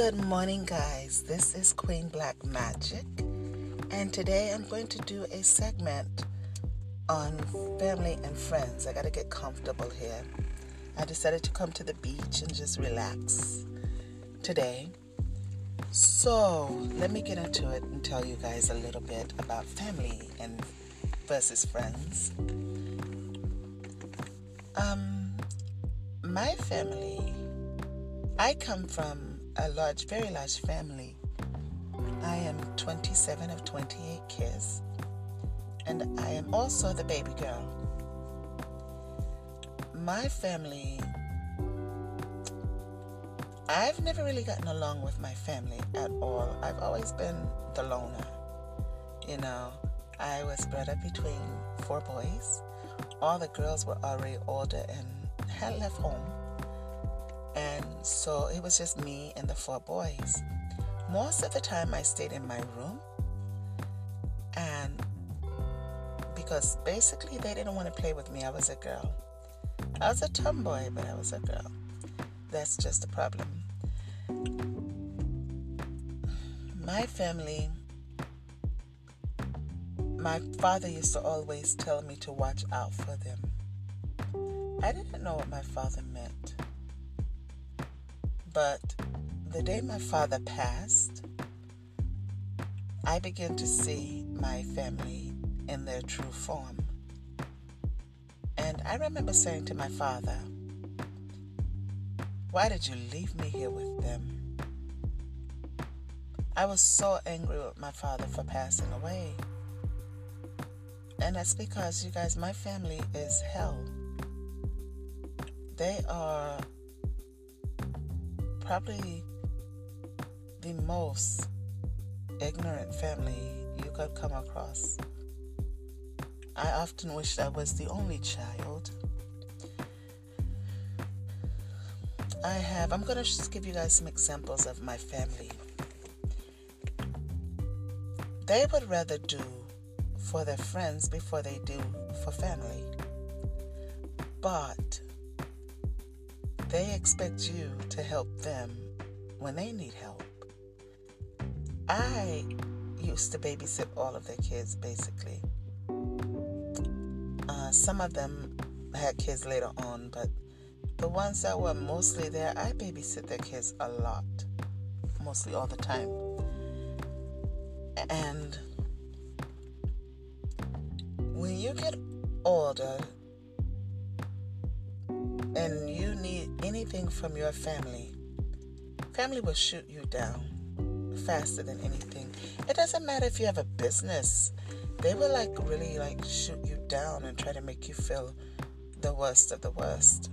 Good morning, guys. This is Queen Black Magik, and today I'm going to do a segment on family and friends. I got to get comfortable here. I decided to come to the beach and just relax today. So, let me get into it and tell you guys a little bit about family and versus friends. Um, my family, I come from a large, very large family. I am 27 of 28 kids, and I am also the baby girl. My family, I've never really gotten along with my family at all. I've always been the loner. You know, I was brought up between four boys. All the girls were already older and had left home and so it was just me and the four boys. Most of the time, I stayed in my room. And because basically they didn't want to play with me, I was a girl. I was a tomboy, but I was a girl. That's just the problem. My family, my father used to always tell me to watch out for them. I didn't know what my father meant. But the day my father passed, I began to see my family in their true form. And I remember saying to my father, Why did you leave me here with them? I was so angry with my father for passing away. And that's because, you guys, my family is hell. They are probably the most ignorant family you could come across. I often wish I was the only child. I have, I'm going to just give you guys some examples of my family. They would rather do for their friends before they do for family. But they expect you to help them when they need help. I used to babysit all of their kids basically. Uh, some of them had kids later on, but the ones that were mostly there, I babysit their kids a lot, mostly all the time. And when you get older, and you anything from your family, family will shoot you down faster than anything. It doesn't matter if you have a business. They will like really like shoot you down and try to make you feel the worst of the worst.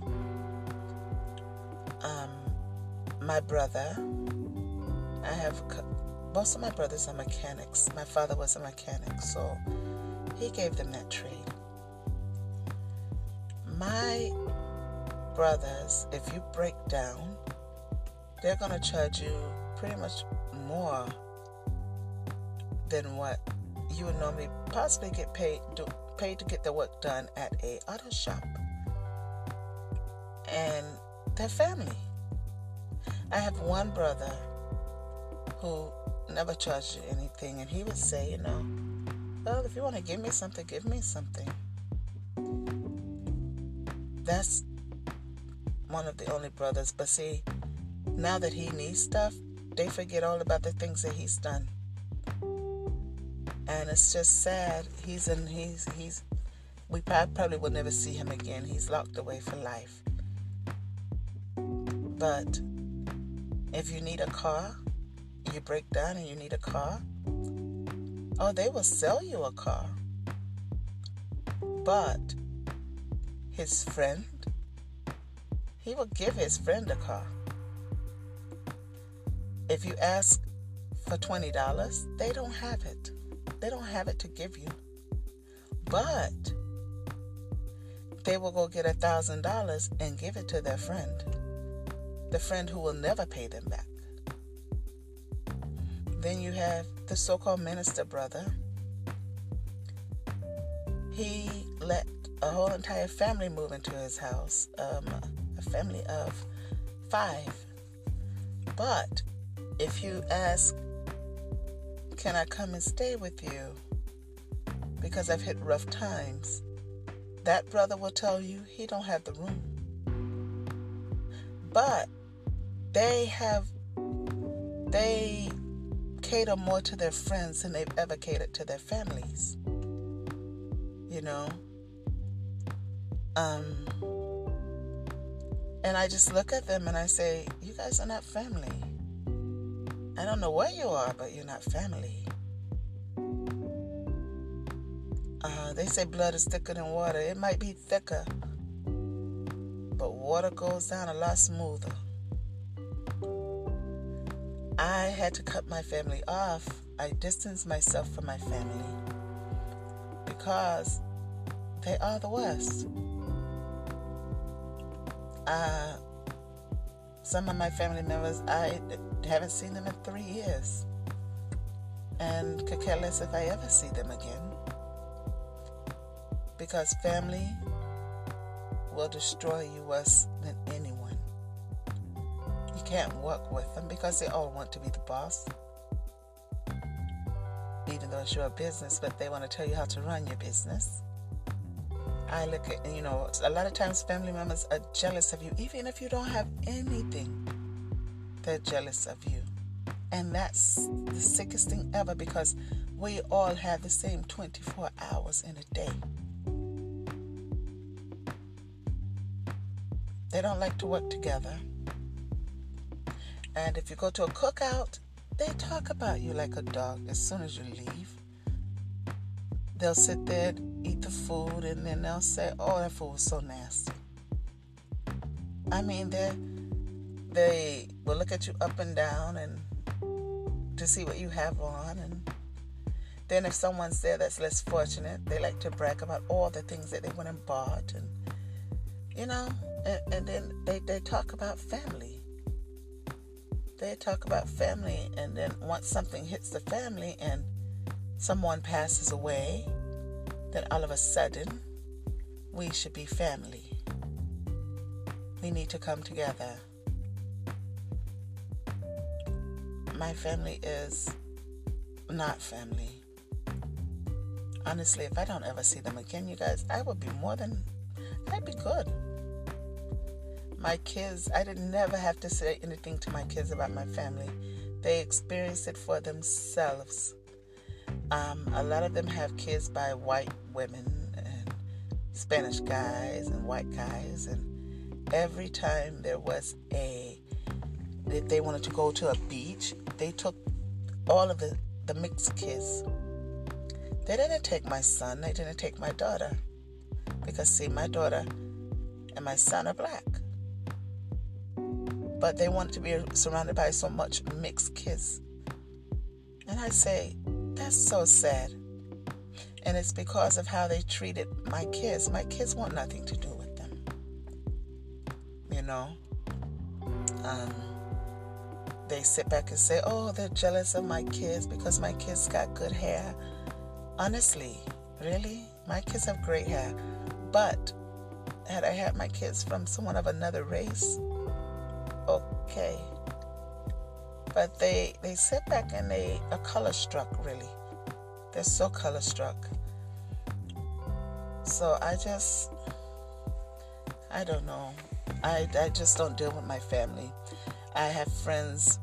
Um, my brother, I have most of my brothers are mechanics. My father was a mechanic, so he gave them that trade. My brothers, if you break down, they're going to charge you pretty much more than what you would normally possibly get paid do, paid to get the work done at a auto shop. And their family. I have one brother who never charged you anything, and he would say, you know, well, if you want to give me something, give me something. That's one of the only brothers. But see, now that he needs stuff, they forget all about the things that he's done. And it's just sad. He's in, he's, he's, we probably will never see him again. He's locked away for life. But if you need a car, you break down and you need a car, oh, they will sell you a car. But his friend he will give his friend a car. If you ask for $20, they don't have it. They don't have it to give you. But they will go get a $1,000 and give it to their friend, the friend who will never pay them back. Then you have the so called minister brother. He let a whole entire family move into his house. Um, a family of five. But if you ask, Can I come and stay with you? Because I've hit rough times, that brother will tell you he don't have the room. But they have they cater more to their friends than they've ever catered to their families. You know? Um and I just look at them and I say, You guys are not family. I don't know where you are, but you're not family. Uh, they say blood is thicker than water. It might be thicker, but water goes down a lot smoother. I had to cut my family off. I distanced myself from my family because they are the worst. Uh, some of my family members, I haven't seen them in three years. And could care less if I ever see them again. Because family will destroy you worse than anyone. You can't work with them because they all want to be the boss. Even though it's your business, but they want to tell you how to run your business. I look at, you know, a lot of times family members are jealous of you, even if you don't have anything. They're jealous of you. And that's the sickest thing ever because we all have the same 24 hours in a day. They don't like to work together. And if you go to a cookout, they talk about you like a dog as soon as you leave. They'll sit there, eat the food, and then they'll say, Oh, that food was so nasty. I mean, they they will look at you up and down and to see what you have on and then if someone's there that's less fortunate they like to brag about all the things that they went and bought and you know and, and then they, they talk about family they talk about family and then once something hits the family and someone passes away then all of a sudden we should be family we need to come together my family is not family. Honestly, if I don't ever see them again, you guys, I would be more than, I'd be good. My kids, I didn't never have to say anything to my kids about my family. They experienced it for themselves. Um, a lot of them have kids by white women and Spanish guys and white guys. And every time there was a, if they wanted to go to a beach, they took all of the, the mixed kids. They didn't take my son, they didn't take my daughter. Because, see, my daughter and my son are black. But they wanted to be surrounded by so much mixed kids. And I say, that's so sad. And it's because of how they treated my kids. My kids want nothing to do with them. You know? Um, they sit back and say, oh, they're jealous of my kids because my kids got good hair. Honestly, really? My kids have great hair. But had I had my kids from someone of another race, okay. But they they sit back and they are color struck really. They're so color struck. So I just I don't know. I I just don't deal with my family. I have friends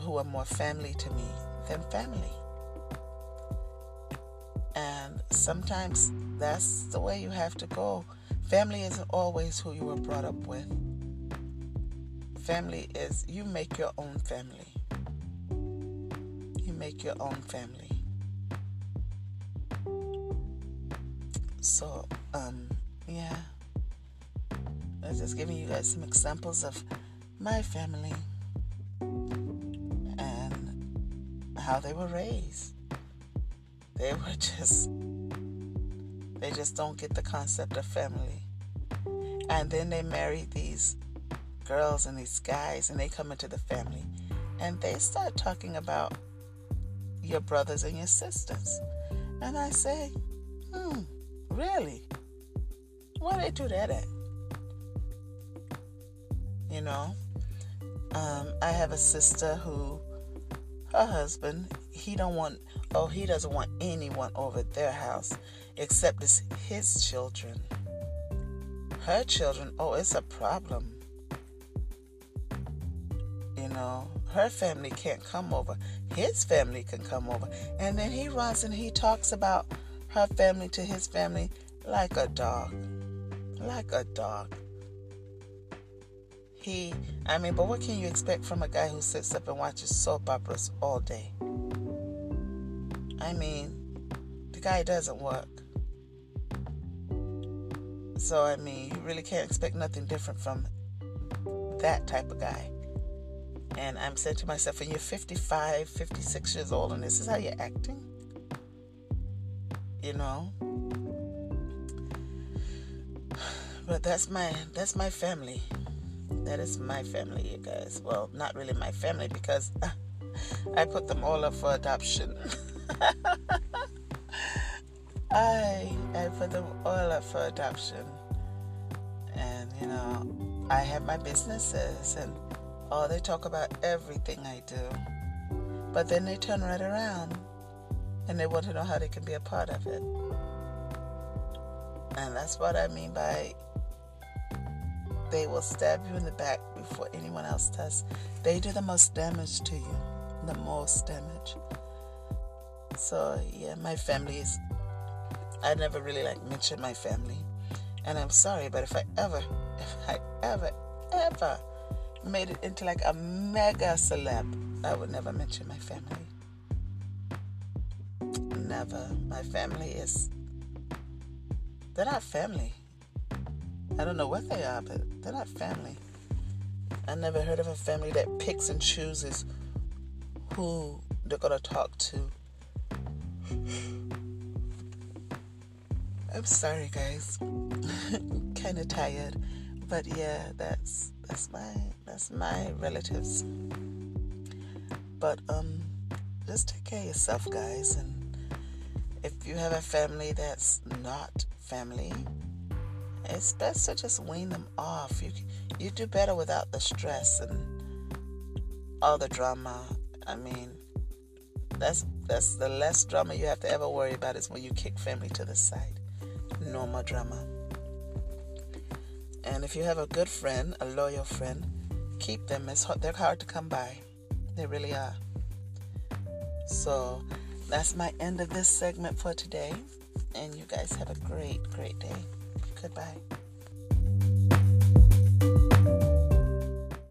who are more family to me than family. And sometimes that's the way you have to go. Family isn't always who you were brought up with. Family is, you make your own family. You make your own family. So, um, yeah. I was just giving you guys some examples of my family and how they were raised. They were just, they just don't get the concept of family. And then they marry these girls and these guys, and they come into the family, and they start talking about your brothers and your sisters. And I say, hmm, really? Why they do that at? You know, um, I have a sister who her husband, he don't want oh he doesn't want anyone over their house except it's his children. Her children, oh it's a problem. You know, her family can't come over. His family can come over. And then he runs and he talks about her family to his family like a dog. Like a dog. He, I mean, but what can you expect from a guy who sits up and watches soap operas all day? I mean, the guy doesn't work. So, I mean, you really can't expect nothing different from that type of guy. And I'm saying to myself, when you're 55, 56 years old, and this is how you're acting, you know. But that's my that's my family. That is my family, you guys. Well, not really my family because I put them all up for adoption. I I put them all up for adoption. And you know, I have my businesses and oh they talk about everything I do. But then they turn right around and they want to know how they can be a part of it. And that's what I mean by they will stab you in the back before anyone else does. They do the most damage to you, the most damage. So yeah, my family is. I never really like mention my family, and I'm sorry, but if I ever, if I ever, ever made it into like a mega celeb, I would never mention my family. Never. My family is. They're not family. I don't know what they are, but they're not family. I never heard of a family that picks and chooses who they're going to talk to. I'm sorry, guys. kind of tired, but yeah, that's that's my that's my relatives. But um, just take care of yourself, guys, and if you have a family that's not family, it's best to just wean them off. You you do better without the stress and all the drama. I mean, that's that's the less drama you have to ever worry about is when you kick family to the side. No more drama. And if you have a good friend, a loyal friend, keep them. It's they're hard to come by. They really are. So that's my end of this segment for today. And you guys have a great, great day. Goodbye.